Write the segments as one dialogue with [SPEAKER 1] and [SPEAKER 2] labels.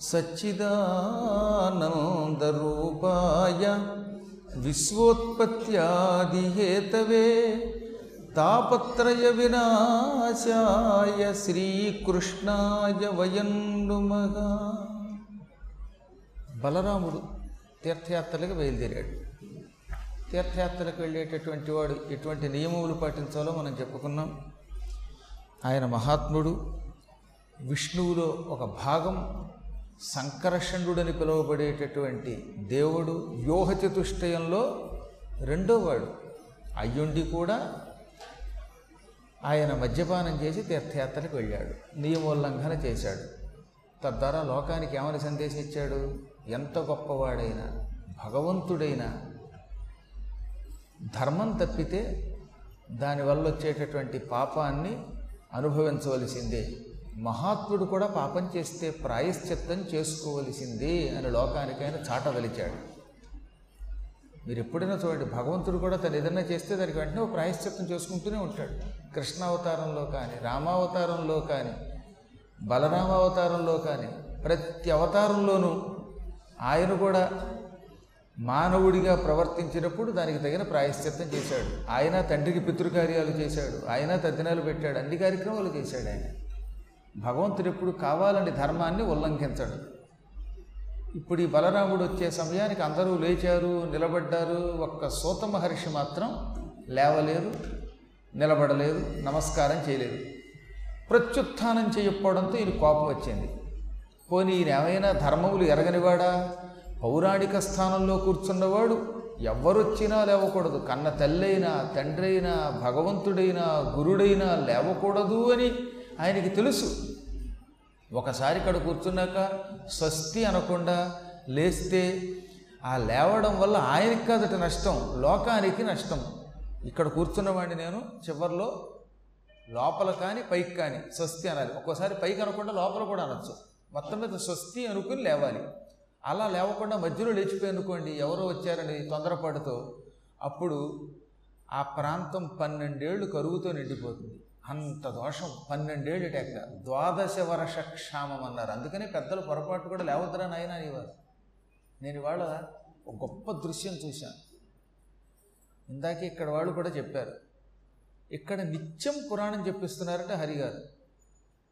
[SPEAKER 1] సచ్చిదానందరూపాయ విశ్వోత్పత్యాదిహేతవే తాపత్రయ వినాశాయ శ్రీకృష్ణాయ వయం బలరాముడు తీర్థయాత్రలకు బయలుదేరాడు. తీర్థయాత్రలకు వెళ్ళేటటువంటి వాడు ఎటువంటి నియమములు పాటించాలో మనం చెప్పుకున్నాం. ఆయన మహాత్ముడు. విష్ణువులో ఒక భాగం సంకర్షణుడని పిలువబడేటటువంటి దేవుడు వ్యూహచతుష్టయంలో రెండోవాడు అయ్యుండి కూడా ఆయన మద్యపానం చేసి తీర్థయాత్రలకు వెళ్ళాడు. నియమోల్లంఘన చేశాడు. తద్వారా లోకానికి ఏమని సందేశం ఇచ్చాడు? ఎంత గొప్పవాడైనా భగవంతుడైనా ధర్మం తప్పితే దానివల్ల వచ్చేటటువంటి పాపాన్ని అనుభవించవలసిందే. మహాత్ముడు కూడా పాపం చేస్తే ప్రాయశ్చిత్తం చేసుకోవలసింది అని లోకానికైనా చాటవలిచాడు మీరు ఎప్పుడైనా చూడండి భగవంతుడు కూడా తను ఏదైనా చేస్తే దానికి వెంటనే ఒక ప్రాయశ్చిత్తం చేసుకుంటూనే ఉంటాడు. కృష్ణావతారంలో కానీ రామావతారంలో కానీ బలరామావతారంలో కానీ ప్రతి అవతారంలోనూ ఆయన కూడా మానవుడిగా ప్రవర్తించినప్పుడు దానికి తగిన ప్రాయశ్చిత్తం చేశాడు. ఆయన తండ్రికి పితృకార్యాలు చేశాడు. ఆయన తద్దినాలు పెట్టాడు. అన్ని కార్యక్రమాలు చేశాడు ఆయన. భగవంతుడు ఎప్పుడు కావాలని ధర్మాన్ని ఉల్లంఘించడు. ఇప్పుడు ఈ బలరాముడు వచ్చే సమయానికి అందరూ లేచారు నిలబడ్డారు. ఒక్క సూత మహర్షి మాత్రం లేవలేదు నిలబడలేదు నమస్కారం చేయలేదు. ప్రత్యుత్థానం చేయకపోవడంతో ఈయన కోపం వచ్చింది. పోనీ ఈయన ఏమైనా ధర్మములు ఎరగనివాడా? పౌరాణిక స్థానంలో కూర్చున్నవాడు ఎవరొచ్చినా లేవకూడదు. కన్న తల్లైనా తండ్రైనా భగవంతుడైనా గురుడైనా లేవకూడదు అని ఆయనకి తెలుసు. ఒకసారి ఇక్కడ కూర్చున్నాక స్వస్తి అనకుండా లేస్తే ఆ లేవడం వల్ల ఆయనకి కాదట నష్టం లోకానికి నష్టం. ఇక్కడ కూర్చున్నవాడిని నేను చివరిలో లోపల కానీ పైకి కానీ స్వస్తి అనాలి. ఒక్కోసారి పైకి అనకుండా లోపల కూడా అనొచ్చు. మొత్తం మీద స్వస్తి అనుకుని లేవాలి. అలా లేవకుండా మధ్యలో లేచిపోయి అనుకోండి ఎవరో వచ్చారని తొందరపాటుతో అప్పుడు ఆ ప్రాంతం పన్నెండేళ్ళు కరువుతో నిండిపోతుంది. అంత దోషం. పన్నెండేళ్ళు టెక్క. ద్వాదశ వర్ష క్షామం అన్నారు. అందుకనే పెద్దలు పొరపాటు కూడా లేవద్దురా నాయన అనేవారు నేను ఇవాళ ఒక గొప్ప దృశ్యం చూశాను. ఇందాక ఇక్కడ వాళ్ళు కూడా చెప్పారు. ఇక్కడ నిత్యం పురాణం చెప్పిస్తున్నారంటే హరిగారు.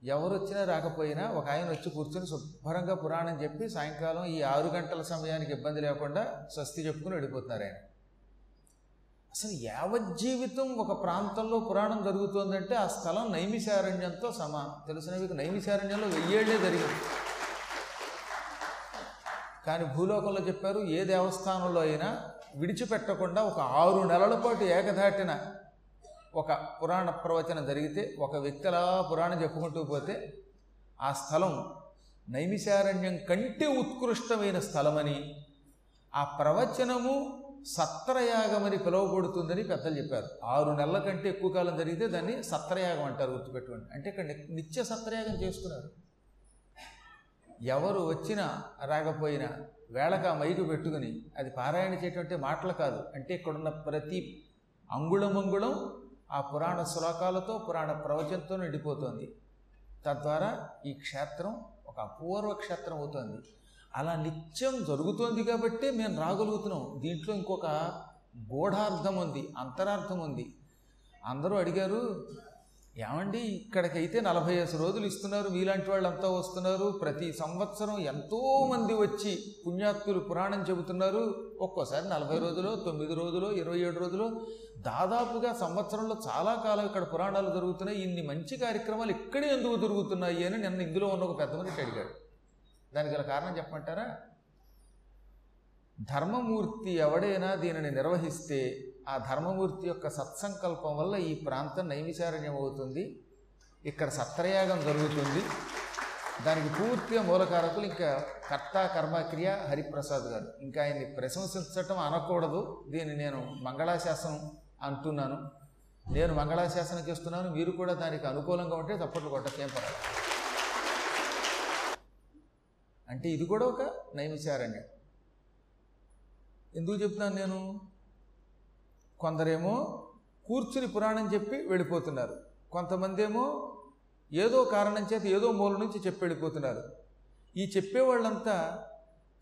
[SPEAKER 1] ఎవరు వచ్చినా రాకపోయినా ఒక ఆయన వచ్చి కూర్చొని శుభ్రంగా పురాణం చెప్పి సాయంకాలం ఈ ఆరు గంటల సమయానికి ఇబ్బంది లేకుండా స్వస్తి చెప్పుకుని వెళ్ళిపోతున్నారు ఆయన. అసలు యావజ్జీవితం ఒక ప్రాంతంలో పురాణం జరుగుతోందంటే ఆ స్థలం నైమిశారణ్యంతో సమానం. తెలిసిన మీకు? నైమిషారణ్యంలో వెయ్యేళ్ళే జరిగింది. కానీ భూలోకంలో చెప్పారు ఏ దేవస్థానంలో అయినా విడిచిపెట్టకుండా ఒక ఆరు నెలల పాటు ఏకధాటిన ఒక పురాణ ప్రవచనం జరిగితే ఒక వ్యక్తి అలా పురాణం చెప్పుకుంటూ పోతే ఆ స్థలం నైమిశారణ్యం కంటే ఉత్కృష్టమైన స్థలమని ఆ ప్రవచనము సత్రయాగమని పిలువబడుతుందని పెద్దలు చెప్పారు. ఆరు నెలల కంటే ఎక్కువ కాలం జరిగితే దాన్ని సత్రయాగం అంటారు గుర్తుపెట్టుకోండి. అంటే ఇక్కడ నిత్య సత్రయాగం చేసుకున్నారు ఎవరు వచ్చినా రాకపోయినా వేళక మైకు పెట్టుకుని అది పారాయణ చేయటం మాటలు కాదు. అంటే ఇక్కడున్న ప్రతి అంగుళమంగుళం ఆ పురాణ శ్లోకాలతో పురాణ ప్రవచనంతో నిండిపోతుంది. తద్వారా ఈ క్షేత్రం ఒక అపూర్వ క్షేత్రం అవుతుంది. అలా నిత్యం జరుగుతోంది కాబట్టి మేము రాగలుగుతున్నాం. దీంట్లో ఇంకొక గూఢార్థం ఉంది అంతరార్థం ఉంది. అందరూ అడిగారు ఏమండి ఇక్కడికైతే నలభై ఐదు రోజులు ఇస్తున్నారు మీలాంటి వాళ్ళంతా వస్తున్నారు ప్రతి సంవత్సరం ఎంతోమంది వచ్చి పుణ్యాత్తులు పురాణం చెబుతున్నారు ఒక్కోసారి నలభై రోజులు తొమ్మిది రోజులు ఇరవై ఏడు రోజులు దాదాపుగా సంవత్సరంలో చాలా కాలం ఇక్కడ పురాణాలు జరుగుతున్నాయి ఇన్ని మంచి కార్యక్రమాలు ఇక్కడే ఎందుకు జరుగుతున్నాయి అని నిన్న ఇందులో ఉన్న ఒక పెద్ద మనిషి అడిగాడు. దానికి గల కారణం చెప్పమంటారా? ధర్మమూర్తి ఎవడైనా దీనిని నిర్వహిస్తే ఆ ధర్మమూర్తి యొక్క సత్సంకల్పం వల్ల ఈ ప్రాంతం నైమిషారణ్యం అవుతుంది ఇక్కడ సత్రయాగం జరుగుతుంది. దానికి పూర్తిగా మూలకారకులు ఇంకా కర్త కర్మక్రియ హరిప్రసాద్ గారు. ఇంకా ఆయన్ని ప్రశంసించటం అనకూడదు. దీన్ని నేను మంగళాశాసనం అంటున్నాను. నేను మంగళాశాసనం చేస్తున్నాను. మీరు కూడా దానికి అనుకూలంగా ఉంటే తప్పట్లు కొట్టకేం పర్వాలేదు. అంటే ఇది కూడా ఒక నైమిషారణ్యం ఎందుకు చెప్తున్నాను నేను? కొందరేమో కూర్చుని పురాణం చెప్పి వెళ్ళిపోతున్నారు. కొంతమంది ఏమో ఏదో కారణం చేత ఏదో మూల నుంచి చెప్పి వెళ్ళిపోతున్నారు. ఈ చెప్పేవాళ్ళంతా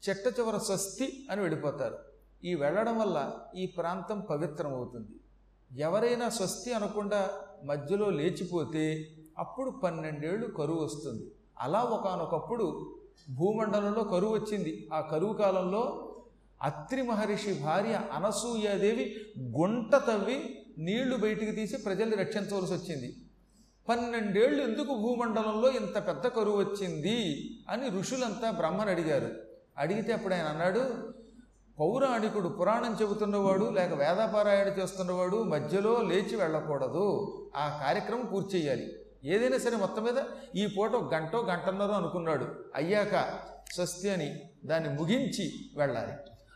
[SPEAKER 1] చెట్ట చివర స్వస్తి అని వెళ్ళిపోతారు. ఈ వెళ్ళడం వల్ల ఈ ప్రాంతం పవిత్రం అవుతుంది ఎవరైనా స్వస్తి అనకుండా మధ్యలో లేచిపోతే అప్పుడు పన్నెండేళ్ళు కరువు వస్తుంది. అలా ఒకనొకప్పుడు భూమండలంలో కరువు వచ్చింది. ఆ కరువు కాలంలో అత్రి మహర్షి భార్య అనసూయాదేవి గుంట తవ్వి నీళ్ళు బయటికి తీసి ప్రజల్ని రక్షించవలసి వచ్చింది. పన్నెండేళ్ళు ఎందుకు భూమండలంలో ఇంత పెద్ద కరువు వచ్చింది అని ఋషులంతా బ్రహ్మను అడిగారు. అడిగితే అప్పుడు ఆయన అన్నాడు పౌరాణికుడు పురాణం చెబుతున్నవాడు లేక వేదపారాయణ చేస్తున్నవాడు మధ్యలో లేచి వెళ్ళకూడదు. ఆ కార్యక్రమం పూర్తి చేయాలి. ఏదైనా సరే మొత్తం మీద ఈ పూట ఒక గంటో గంటన్నరో అనుకున్నాడు. అయ్యాక స్వస్తి అని దాన్ని ముగించి వెళ్ళాలి.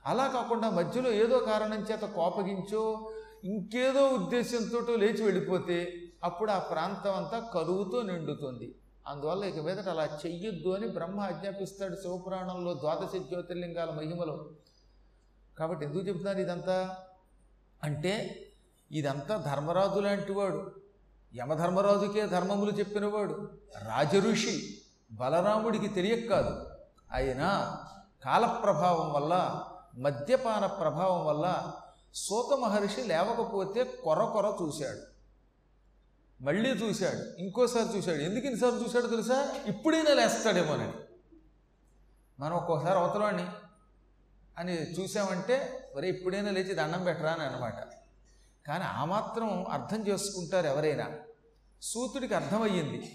[SPEAKER 1] అలా కాకుండా మధ్యలో ఏదో కారణం చేత కోపగించో ఇంకేదో ఉద్దేశంతో లేచి వెళ్ళిపోతే అప్పుడు ఆ ప్రాంతం అంతా కరువుతో నిండుతుంది. అందువల్ల ఇక మీదట అలా చెయ్యొద్దు అని బ్రహ్మ ఆజ్ఞాపిస్తాడు శివపురాణంలో ద్వాదశ జ్యోతిర్లింగాల మహిమలో. కాబట్టి ఎందుకు చెబుతున్నారు ఇదంతా? అంటే ఇదంతా ధర్మరాజు లాంటివాడు యమధర్మరాజుకే ధర్మములు చెప్పినవాడు రాజఋషి బలరాముడికి తెలియక కాదు అయినా కాలప్రభావం వల్ల మద్యపాన ప్రభావం వల్ల సూత మహర్షి లేవకపోతే కొర కొర చూశాడు. మళ్ళీ చూశాడు ఇంకోసారి చూశాడు. ఎందుకు ఇన్నిసార్లు చూశాడు తెలుసా? ఇప్పుడైనా లేస్తాడేమోనని మనం ఒక్కోసారి అవతలాన్ని అని చూసామంటే మరి ఇప్పుడైనా లేచి దండం పెట్టరా అని అనమాట కానీ ఆ మాత్రం అర్థం చేసుకుంటారు ఎవరైనా. సూతుడికి అర్థమయ్యింది.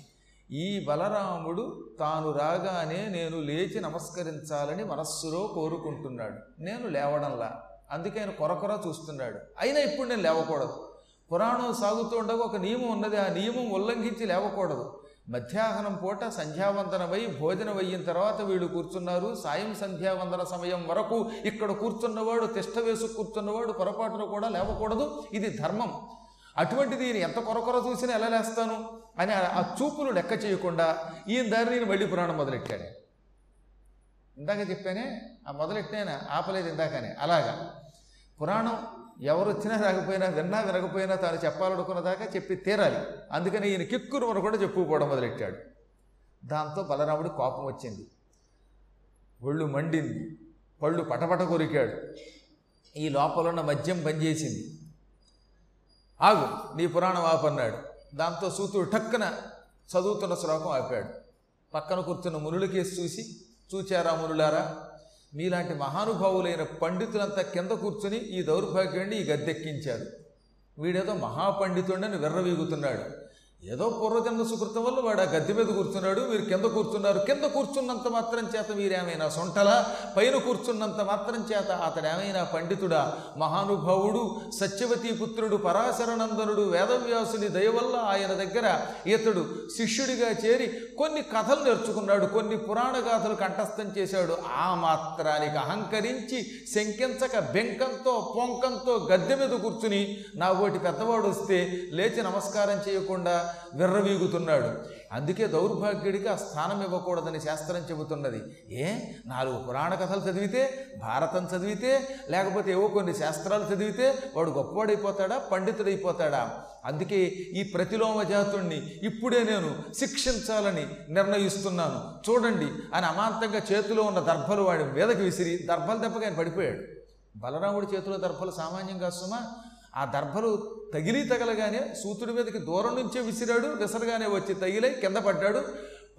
[SPEAKER 1] ఈ బలరాముడు తాను రాగానే నేను లేచి నమస్కరించాలని మనస్సులో కోరుకుంటున్నాడు. నేను లేవడంలా. అందుకే ఆయన కొరకొర చూస్తున్నాడు. అయినా ఇప్పుడు నేను లేవకూడదు. పురాణం సాగుతూ ఉండగా ఒక నియమం ఉన్నది. ఆ నియమం ఉల్లంఘించి లేవకూడదు. మధ్యాహ్నం పూట సంధ్యావందనమై భోజనం అయిన తర్వాత వీళ్ళు కూర్చున్నారు. సాయం సంధ్యావందన సమయం వరకు ఇక్కడ కూర్చున్నవాడు తిష్ట వేసు కూర్చున్నవాడు పొరపాటును కూడా లేవకూడదు. ఇది ధర్మం. అటువంటిది ఈయన ఎంత కొరకొర చూసినా ఎలా లేస్తాను అని ఆ చూపులు లెక్క చేయకుండా ఈయన దారి నేను మళ్ళీ పురాణం మొదలెట్టాడు. ఇందాక చెప్పానే ఆ మొదలెట్టినా ఆపలేదు ఇందాకనే. అలాగా. పురాణం ఎవరు వచ్చినా రాకపోయినా విన్నా వినకపోయినా తాను చెప్పాలనుకున్న దాకా చెప్పి తీరాలి. అందుకని ఈయన కిక్కురు మనం కూడా చెప్పుకోవడం మొదలెట్టాడు. దాంతో బలరాముడి కోపం వచ్చింది. ఒళ్ళు మండింది. పళ్ళు పటపట కొరికాడు. ఈ లోపల ఉన్న మద్యం పనిచేసింది. ఆగు నీ పురాణం ఆపన్నాడు. దాంతో సూతుడు టక్కున చదువుతున్న శ్లోకం ఆపాడు. పక్కన కూర్చున్న మునులకేసి చూసి చూచారా మునులారా? మీలాంటి మహానుభావులైన పండితులంతా కింద కూర్చుని ఈ దౌర్భాగ్యాన్ని ఈ గద్దెక్కించారు. వీడేదో మహాపండితుడని విర్రవీగుతున్నాడు. ఏదో పూర్వజన్మ సుకృతం వల్ల వాడు ఆ గద్దె మీద కూర్చున్నాడు మీరు కింద కూర్చున్నారు. కింద కూర్చున్నంత మాత్రం చేత మీరేమైనా సొంటలా? పైన కూర్చున్నంత మాత్రం చేత అతడేమైనా పండితుడా? మహానుభావుడు సత్యవతీ పుత్రుడు పరాశరనందనుడు వేదవ్యాసుని దయ వల్ల ఆయన దగ్గర ఇతడు శిష్యుడిగా చేరి కొన్ని కథలు నేర్చుకున్నాడు కొన్ని పురాణ గాథలు కంఠస్థం చేశాడు. ఆ మాత్రానికి అహంకరించి శంకించక బెంకంతో పొంకంతో గద్దె మీద కూర్చుని నా ఓటి పెద్దవాడు వస్తే లేచి నమస్కారం చేయకుండా విర్రవీగుతున్నాడు. అందుకే దౌర్భాగ్యుడికి ఆ స్థానం ఇవ్వకూడదని శాస్త్రం చెబుతున్నది. ఏ? నాలుగు పురాణ కథలు చదివితే భారతం చదివితే లేకపోతే ఏవో కొన్ని శాస్త్రాలు చదివితే వాడు గొప్పవాడైపోతాడా? పండితుడైపోతాడా? అందుకే ఈ ప్రతిలోమ జాతుణ్ణి ఇప్పుడే నేను శిక్షించాలని నిర్ణయిస్తున్నాను. చూడండి అని అమాంతంగా చేతిలో ఉన్న దర్భలు వాడి మీదకి విసిరి దర్భలు దెబ్బకి ఆయన పడిపోయాడు. బలరాముడి చేతిలో దర్భలు సామాన్యంగా సుమా ఆ దర్భలు తగిలి తగలగానే సూతుడి మీదకి దూరం నుంచే విసిరాడు విసరగానే వచ్చి తగిలై కింద పడ్డాడు.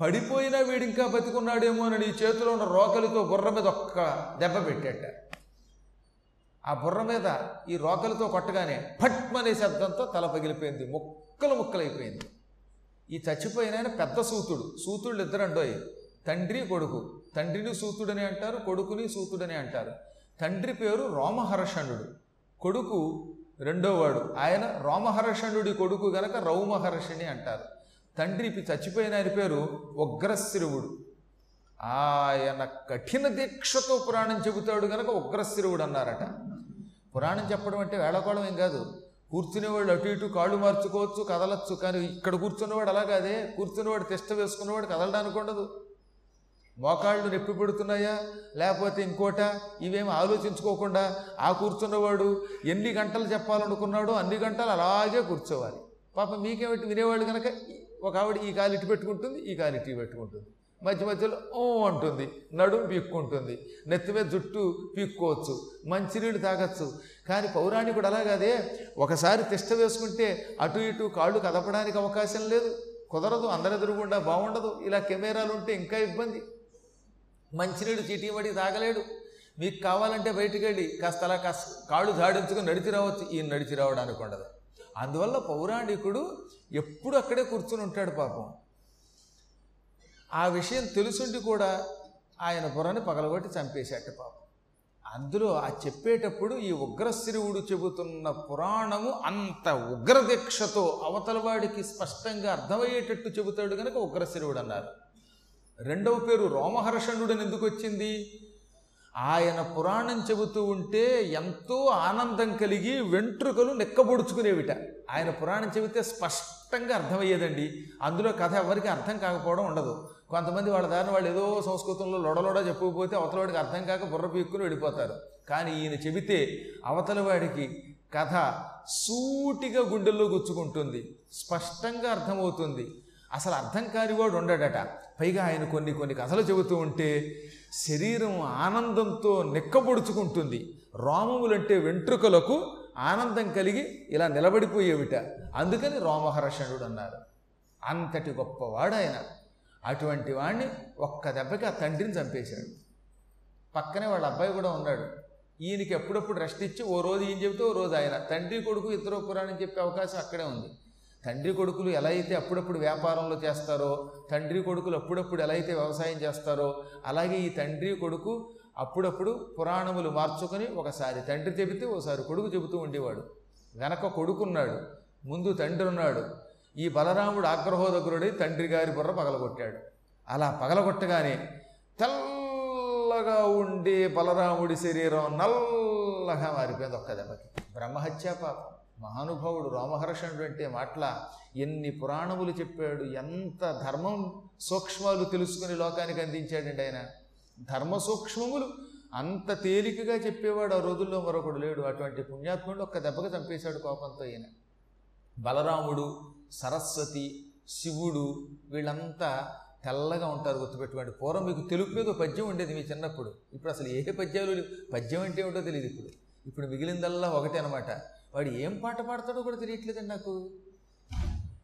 [SPEAKER 1] పడిపోయినా వీడు ఇంకా బతికున్నాడేమో అని ఈ చేతిలో ఉన్న రోకలితో బుర్ర మీద ఒక్క దెబ్బ పెట్టాట. ఆ బుర్ర మీద ఈ రోకలితో కొట్టగానే ఫట్మనే శబ్దంతో తల పగిలిపోయింది ముక్కలు ముక్కలైపోయింది. ఈ చచ్చిపోయిన ఆయన పెద్ద సూతుడు సూతుడు ఇద్దరండోయి తండ్రి కొడుకు. తండ్రిని సూతుడని అంటారు కొడుకుని సూతుడని అంటారు. తండ్రి పేరు రోమహర్షణుడు. కొడుకు రెండోవాడు ఆయన రోమహర్షణుడి కొడుకు గనక రౌమహర్షిణి అంటారు. తండ్రి చచ్చిపోయిన ఆయన పేరు ఉగ్రశిరువుడు. ఆయన కఠిన దీక్షతో పురాణం చెబుతాడు గనక ఉగ్రశిరువుడు అన్నారట. పురాణం చెప్పడం అంటే వేళకోళం ఏం కాదు. కూర్చునేవాడు అటు ఇటు కాళ్ళు మార్చుకోవచ్చు కదలచ్చు కానీ ఇక్కడ కూర్చున్నవాడు అలా కాదే కూర్చున్నవాడు తిష్ట వేసుకున్నవాడు కదలడానికి ఉండదు. మోకాళ్ళు నొప్పి పెడుతున్నాయా? లేకపోతే ఇంకోట? ఇవేమి ఆలోచించుకోకుండా ఆ కూర్చున్నవాడు ఎన్ని గంటలు చెప్పాలనుకున్నాడో అన్ని గంటలు అలాగే కూర్చోవాలి. పాపం మీకేమిటి? వినేవాళ్ళు కనుక ఒక ఆవిడ ఈ కాలు ఇటు పెట్టుకుంటుంది ఈ కాలు ఇటు పెట్టుకుంటుంది. మధ్య మధ్యలో ఓ అంటుంది నడుము పీక్కుంటుంది నెత్తి మీద జుట్టు పీక్కోవచ్చు మంచినీళ్ళు తాగొచ్చు. కానీ పౌరాణికుడు అలా కాదే ఒకసారి తిష్ట వేసుకుంటే అటు ఇటు కాళ్ళు కదపడానికి అవకాశం లేదు. కుదరదు అందరి ఎదురుగుండా బాగుండదు ఇలా కెమెరాలు ఉంటే ఇంకా ఇబ్బంది. మంచినీడు చీటీ పడి తాగలేడు. మీకు కావాలంటే బయటికి వెళ్ళి కాస్త అలా కాస్త కాళ్ళు జాడించుకుని నడిచి రావచ్చు. ఈయన నడిచి రావడానికి ఉండదు. అందువల్ల పౌరాణికుడు ఎప్పుడు అక్కడే కూర్చుని ఉంటాడు పాపం. ఆ విషయం తెలుసుండి కూడా ఆయన బుర్రని పగలగొట్టి చంపేశాట పాపం. అందులో ఆ చెప్పేటప్పుడు ఈ ఉగ్రశ్రీవుడు చెబుతున్న పురాణము అంత ఉగ్రదీక్షతో అవతలవాడికి స్పష్టంగా అర్థమయ్యేటట్టు చెబుతాడు కనుక ఉగ్రశ్రీవుడు అన్నారు. రెండవ పేరు రోమహర్షణుడని ఎందుకు వచ్చింది ఆయన పురాణం చెబుతూ ఉంటే ఎంతో ఆనందం కలిగి వెంట్రుకలు నెక్కబొడుచుకునేవిట. ఆయన పురాణం చెబితే స్పష్టంగా అర్థమయ్యేదండి. అందులో కథ ఎవరికి అర్థం కాకపోవడం ఉండదు. కొంతమంది వాళ్ళ దారిని వాళ్ళు ఏదో సంస్కృతంలో లొడలొడ చెప్పకపోతే అవతలవాడికి అర్థం కాక బుర్ర పీక్కుని వెళ్ళిపోతారు. కానీ ఈయన చెబితే అవతలవాడికి కథ సూటిగా గుండెల్లో గుచ్చుకుంటుంది. స్పష్టంగా అర్థమవుతుంది. అసలు అర్థం కానివాడు ఉండడట. పైగా ఆయన కొన్ని కొన్ని కథలు చెబుతూ ఉంటే శరీరం ఆనందంతో నిక్కబొడుచుకుంటుంది. రోమములంటే వెంట్రుకలకు ఆనందం కలిగి ఇలా నిలబడిపోయేవిట. అందుకని రోమహర్షణుడు అన్నారు అంతటి గొప్పవాడు ఆయన అటువంటి వాడిని ఒక్క దెబ్బకి ఆ తండ్రిని చంపేశాడు. పక్కనే వాళ్ళ అబ్బాయి కూడా ఉన్నాడు. ఈయనకి ఎప్పుడప్పుడు రెస్ట్ ఇచ్చి ఓ రోజు ఈయన చెబితే ఓ రోజు ఆయన తండ్రి కొడుకు ఇద్దరు పురాణం చెప్పే అవకాశం అక్కడే ఉంది. తండ్రి కొడుకులు ఎలా అయితే అప్పుడప్పుడు వ్యాపారంలో చేస్తారో తండ్రి కొడుకులు అప్పుడప్పుడు ఎలా అయితే వ్యవసాయం చేస్తారో అలాగే ఈ తండ్రి కొడుకు అప్పుడప్పుడు పురాణములు మార్చుకొని ఒకసారి తండ్రి చెబితే ఒకసారి కొడుకు చెబుతూ ఉండేవాడు. వెనక కొడుకున్నాడు ముందు తండ్రి ఉన్నాడు. ఈ బలరాముడు ఆగ్రహోదగ్రుడై తండ్రి గారి బుర్ర పగలగొట్టాడు. అలా పగలగొట్టగానే తెల్లగా ఉండే బలరాముడి శరీరం నల్లగా మారిపోయింది ఒక్క దెబ్బకి. బ్రహ్మహత్యా పాపం. మహానుభావుడు రామహర్షణుడు అంటే మాటల ఎన్ని పురాణములు చెప్పాడు ఎంత ధర్మం సూక్ష్మాలు తెలుసుకుని లోకానికి అందించాడండి ఆయన. ధర్మ సూక్ష్మములు అంత తేలికగా చెప్పేవాడు ఆ రోజుల్లో మరొకడు లేడు. అటువంటి పుణ్యాత్ముడు ఒక్క దెబ్బగా చంపేశాడు కోపంతో ఈయన. బలరాముడు సరస్వతి శివుడు వీళ్ళంతా తెల్లగా ఉంటారు గుర్తుపెట్టుకోండి. పూర్వం మీకు తెలుగు మీద పద్యం ఉండేది మీ చిన్నప్పుడు. ఇప్పుడు అసలు ఏ పద్యాలు లేవు? పద్యం అంటే ఏమిటో తెలియదు ఇప్పుడు. ఇప్పుడు మిగిలిందల్లా ఒకటే అనమాట వాడు ఏం పాట పాడతాడో కూడా తెలియట్లేదండి నాకు.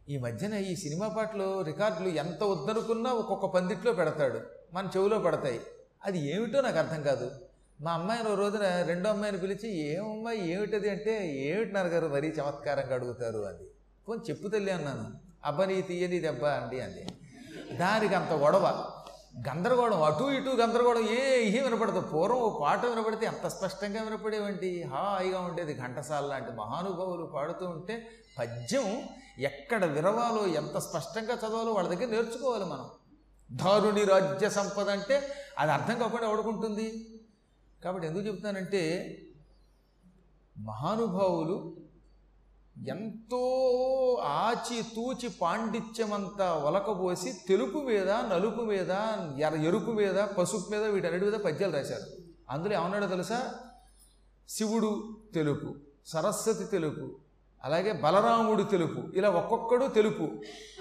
[SPEAKER 1] ఈ మధ్యన ఈ సినిమా పాటలు రికార్డులు ఎంత వద్దనుకున్నా ఒక్కొక్క పందిట్లో పెడతాడు. మన చెవిలో పడతాయి. అది ఏమిటో నాకు అర్థం కాదు. మా అమ్మాయిని ఓ రోజున రెండో అమ్మాయిని పిలిచి ఏమమ్మాయి ఏమిటది? అంటే ఏమిటి గారు మరీ చమత్కారంగా అడుగుతారు అది. కొంచెం చెప్పు తల్లి అన్నాను. అబ్బని తీయని దెబ్బ అండి అంది. దానికి అంత గొడవ. గందరగోళం అటు ఇటు గందరగోళం ఏ ఏం వినపడదు. పూర్వం ఓ పాట వినపడితే ఎంత స్పష్టంగా వినపడేవంటి హాయిగా ఉండేది ఘంటసాల లాంటి మహానుభావులు పాడుతూ ఉంటే పద్యం ఎక్కడ విరవాలో ఎంత స్పష్టంగా చదవాలో వాళ్ళ దగ్గర నేర్చుకోవాలి మనం. దారుణి రాజ్య సంపద అంటే అది అర్థం కాకుండా ఎవడుకుంటుంది? కాబట్టి ఎందుకు చెప్తానంటే మహానుభావులు ఎంతో ఆచి తూచి పాండిత్యమంతా ఒలకబోసి తెలుపు మీద నలుపు మీద ఎర ఎరుపు మీద పసుపు మీద వీటన్నిటి మీద పద్యాలు రాశారు. అందులో ఏమన్నాడో తెలుసా? శివుడు తెలుపు సరస్వతి తెలుపు అలాగే బలరాముడు తెలుపు ఇలా ఒక్కొక్కడు తెలుపు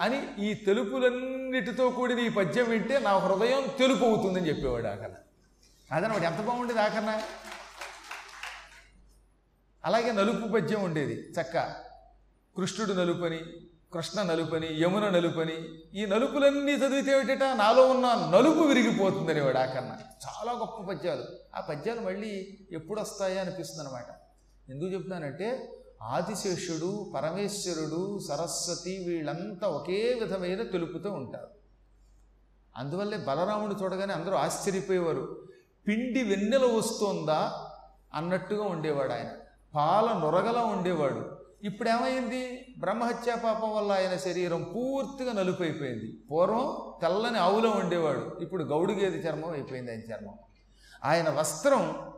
[SPEAKER 1] అని ఈ తెలుపులన్నిటితో కూడిన ఈ పద్యం వింటే నా హృదయం తెలుపు అవుతుందని చెప్పేవాడు ఆకన. అదనమాట ఎంత బాగుండేది ఆఖరణ అలాగే నలుపు పద్యం ఉండేది చక్క. కృష్ణుడు నలుపని కృష్ణ నలుపని యమున నలుపని ఈ నలుపులన్నీ చదివితే ఏమిటట? నాలో ఉన్న నలుపు విరిగిపోతుందని వాడు చాలా గొప్ప పద్యాలు. ఆ పద్యాలు మళ్ళీ ఎప్పుడు వస్తాయా అనిపిస్తుంది అనమాట ఎందుకు చెప్తున్నానంటే ఆదిశేషుడు పరమేశ్వరుడు సరస్వతి వీళ్ళంతా ఒకే విధమైన తెలుపుతూ ఉంటారు. అందువల్లే బలరాముడు చూడగానే అందరూ ఆశ్చర్యపోయేవారు. పిండి వెన్నెల వస్తోందా? అన్నట్టుగా ఉండేవాడు ఆయన. పాల నొరగలా ఉండేవాడు. ఇప్పుడు ఏమైంది బ్రహ్మహత్యా పాపం వల్ల ఆయన శరీరం పూర్తిగా నలుపు అయిపోయింది పూర్వం తెల్లని ఆవులో ఉండేవాడు. ఇప్పుడు గౌడుగేది చర్మం అయిపోయింది ఆయన చర్మం. ఆయన వస్త్రం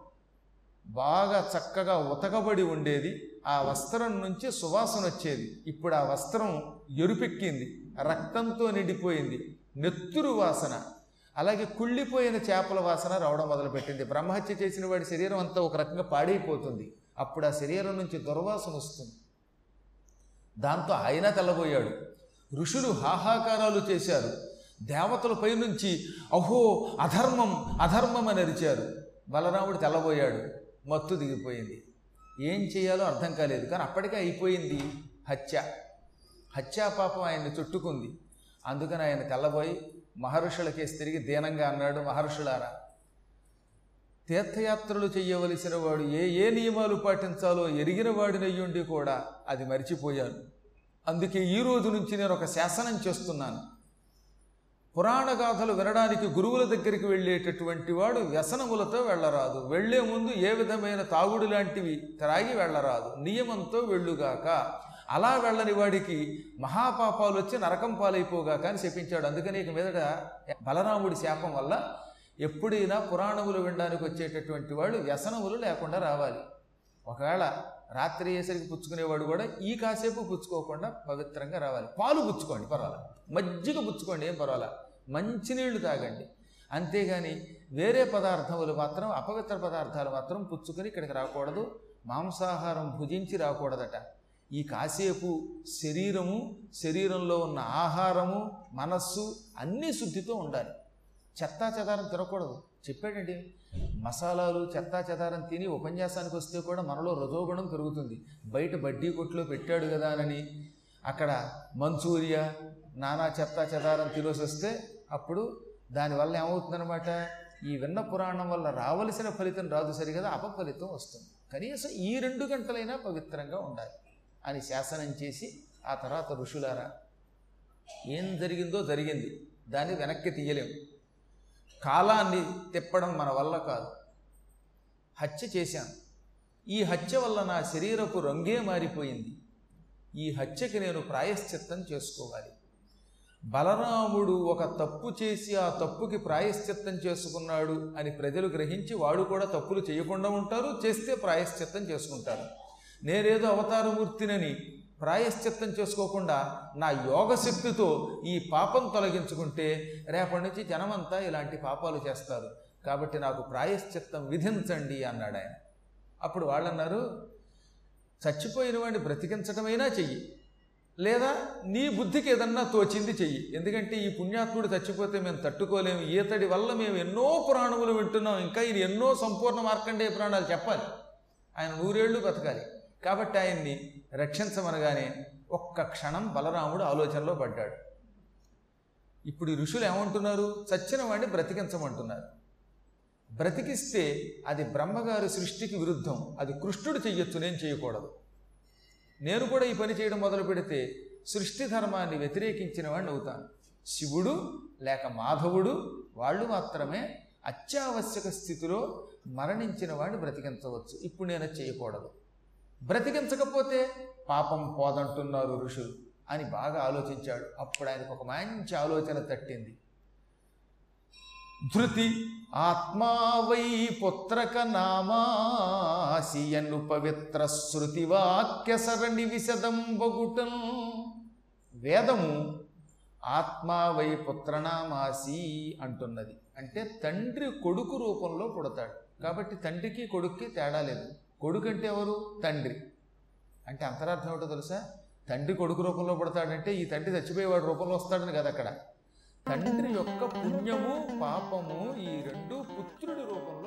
[SPEAKER 1] బాగా చక్కగా ఉతకబడి ఉండేది. ఆ వస్త్రం నుంచి సువాసన వచ్చేది. ఇప్పుడు ఆ వస్త్రం ఎరుపెక్కింది. రక్తంతో నిండిపోయింది. నెత్తురు వాసన. అలాగే కుళ్ళిపోయిన చేపల వాసన రావడం మొదలుపెట్టింది. బ్రహ్మహత్య చేసిన వాడి శరీరం అంతా ఒక రకంగా పాడైపోతుంది. అప్పుడు ఆ శరీరం నుంచి దుర్వాసన వస్తుంది. దాంతో ఆయన తెల్లబోయాడు. ఋషులు హాహాకారాలు చేశారు. దేవతల పైనుంచి అహో అధర్మం అధర్మం అని అరిచారు. బలరాముడు తెల్లబోయాడు. మత్తు దిగిపోయింది. ఏం చేయాలో అర్థం కాలేదు. కానీ అప్పటికే అయిపోయింది హత్య. హత్యాపాపం ఆయన్ని చుట్టుకుంది. అందుకని ఆయన తెల్లబోయి మహర్షులకేసి తిరిగి దీనంగా అన్నాడు మహర్షులారా. తీర్థయాత్రలు చేయవలసిన వాడు ఏ ఏ నియమాలు పాటించాలో ఎరిగిన వాడినయ్యుండి కూడా అది మరిచిపోయాను. అందుకే ఈ రోజు నుంచి నేను ఒక శాసనం చేస్తున్నాను. పురాణ గాథలు వినడానికి గురువుల దగ్గరికి వెళ్ళేటటువంటి వాడు వ్యసనములతో వెళ్ళరాదు. వెళ్ళే ముందు ఏ విధమైన తాగుడు లాంటివి త్రాగి వెళ్ళరాదు. నియమంతో వెళ్ళుగాక. అలా వెళ్ళని వాడికి మహాపాపాలు వచ్చి నరకం పాలైపోగాక అని చెప్పించాడు అందుకని ఇక మీదట బలరాముడి శాపం వల్ల ఎప్పుడైనా పురాణములు వినడానికి వచ్చేటటువంటి వాళ్ళు వ్యసనములు లేకుండా రావాలి. ఒకవేళ రాత్రి అయ్యేసరికి పుచ్చుకునేవాడు కూడా ఈ కాసేపు పుచ్చుకోకుండా పవిత్రంగా రావాలి. పాలు పుచ్చుకోండి పర్వాలా. మజ్జిగ పుచ్చుకోండి ఏం పర్వాలా. మంచినీళ్ళు తాగండి. అంతేగాని వేరే పదార్థములు మాత్రం అపవిత్ర పదార్థాలు మాత్రం పుచ్చుకొని ఇక్కడికి రాకూడదు. మాంసాహారం భుజించి రాకూడదట. ఈ కాసేపు శరీరము శరీరంలో ఉన్న ఆహారము మనస్సు అన్నీ శుద్ధితో ఉండాలి. చెత్తా చెదారం తినకూడదు. చెప్పాడండి. మసాలాలు చెత్తా చెదారం తిని ఉపన్యాసానికి వస్తే కూడా మనలో రజోగుణం పెరుగుతుంది. బయట బడ్డీ కొట్లో పెట్టాడు కదా అని అక్కడ మంచూరియా నానా చెత్తా చెదారం తినేసి వస్తే అప్పుడు దానివల్ల ఏమవుతుందనమాట ఈ విన్న పురాణం వల్ల రావలసిన ఫలితం రాదు సరిగదా అపఫలితం వస్తుంది. కనీసం ఈ రెండు గంటలైనా పవిత్రంగా ఉండాలి అని శాసనం చేసి ఆ తర్వాత ఋషులారా ఏం జరిగిందో జరిగింది. దాన్ని వెనక్కి తీయలేము కాలాన్ని తిప్పడం మన వల్ల కాదు. హత్య చేశాను. ఈ హత్య వల్ల నా శరీరపు రంగే మారిపోయింది. ఈ హత్యకి నేను ప్రాయశ్చిత్తం చేసుకోవాలి. బలరాముడు ఒక తప్పు చేసి ఆ తప్పుకి ప్రాయశ్చిత్తం చేసుకున్నాడు అని ప్రజలు గ్రహించి వాడు కూడా తప్పులు చేయకుండా ఉంటారు చేస్తే ప్రాయశ్చిత్తం చేసుకుంటారు. నేనేదో అవతారమూర్తినని ప్రాయశ్చిత్తం చేసుకోకుండా నా యోగశక్తితో ఈ పాపం తొలగించుకుంటే రేపటి నుంచి జనమంతా ఇలాంటి పాపాలు చేస్తారు. కాబట్టి నాకు ప్రాయశ్చిత్తం విధించండి అన్నాడు ఆయన. అప్పుడు వాళ్ళు అన్నారు చచ్చిపోయిన వాడిని బ్రతికించటమైనా చెయ్యి. లేదా నీ బుద్ధికి ఏదన్నా తోచింది చెయ్యి. ఎందుకంటే ఈ పుణ్యాత్ముడు చచ్చిపోతే మేము తట్టుకోలేము. ఈతడి వల్ల మేము ఎన్నో పురాణములు వింటున్నాం. ఇంకా ఇది ఎన్నో సంపూర్ణ మార్కండేయ పురాణాలు చెప్పాలి. ఆయన నూరేళ్ళు బతకాలి. కాబట్టి ఆయన్ని రక్షించమనగానే ఒక్క క్షణం బలరాముడు ఆలోచనలో పడ్డాడు. ఇప్పుడు ఋషులు ఏమంటున్నారు? చచ్చిన వాడిని బ్రతికించమంటున్నారు. బ్రతికిస్తే అది బ్రహ్మగారి సృష్టికి విరుద్ధం. అది కృష్ణుడు చెయ్యొచ్చు నేను చేయకూడదు నేను కూడా ఈ పని చేయడం మొదలు పెడితే సృష్టి ధర్మాన్ని వ్యతిరేకించిన వాడిని అవుతాను. శివుడు లేక మాధవుడు వాళ్ళు మాత్రమే అత్యావశ్యక స్థితిలో మరణించిన వాడిని బ్రతికించవచ్చు. ఇప్పుడు నేను చేయకూడదు బ్రతికించకపోతే పాపం పోదంటున్నారు ఋషులు అని బాగా ఆలోచించాడు. అప్పుడు ఆయనకు ఒక మంచి ఆలోచన తట్టింది. ధృతి ఆత్మావై పుత్రక నామాసియను పవిత్ర శృతి వాక్య సరణి విశదం బగుటం వేదము ఆత్మావై పుత్రనామాసి అంటున్నది. అంటే తండ్రి కొడుకు రూపంలో పుడతాడు. కాబట్టి తండ్రికి కొడుక్కి తేడా లేదు. కొడుకు అంటే ఎవరు? తండ్రి. అంటే అంతరార్థం ఏమిటో తెలుసా? తండ్రి కొడుకు రూపంలో పడతాడంటే ఈ తండ్రి చచ్చిపోయేవాడు రూపంలో వస్తాడని కదా అక్కడ. తండ్రి యొక్క పుణ్యము పాపము ఈ రెండు పుత్రుడి రూపంలో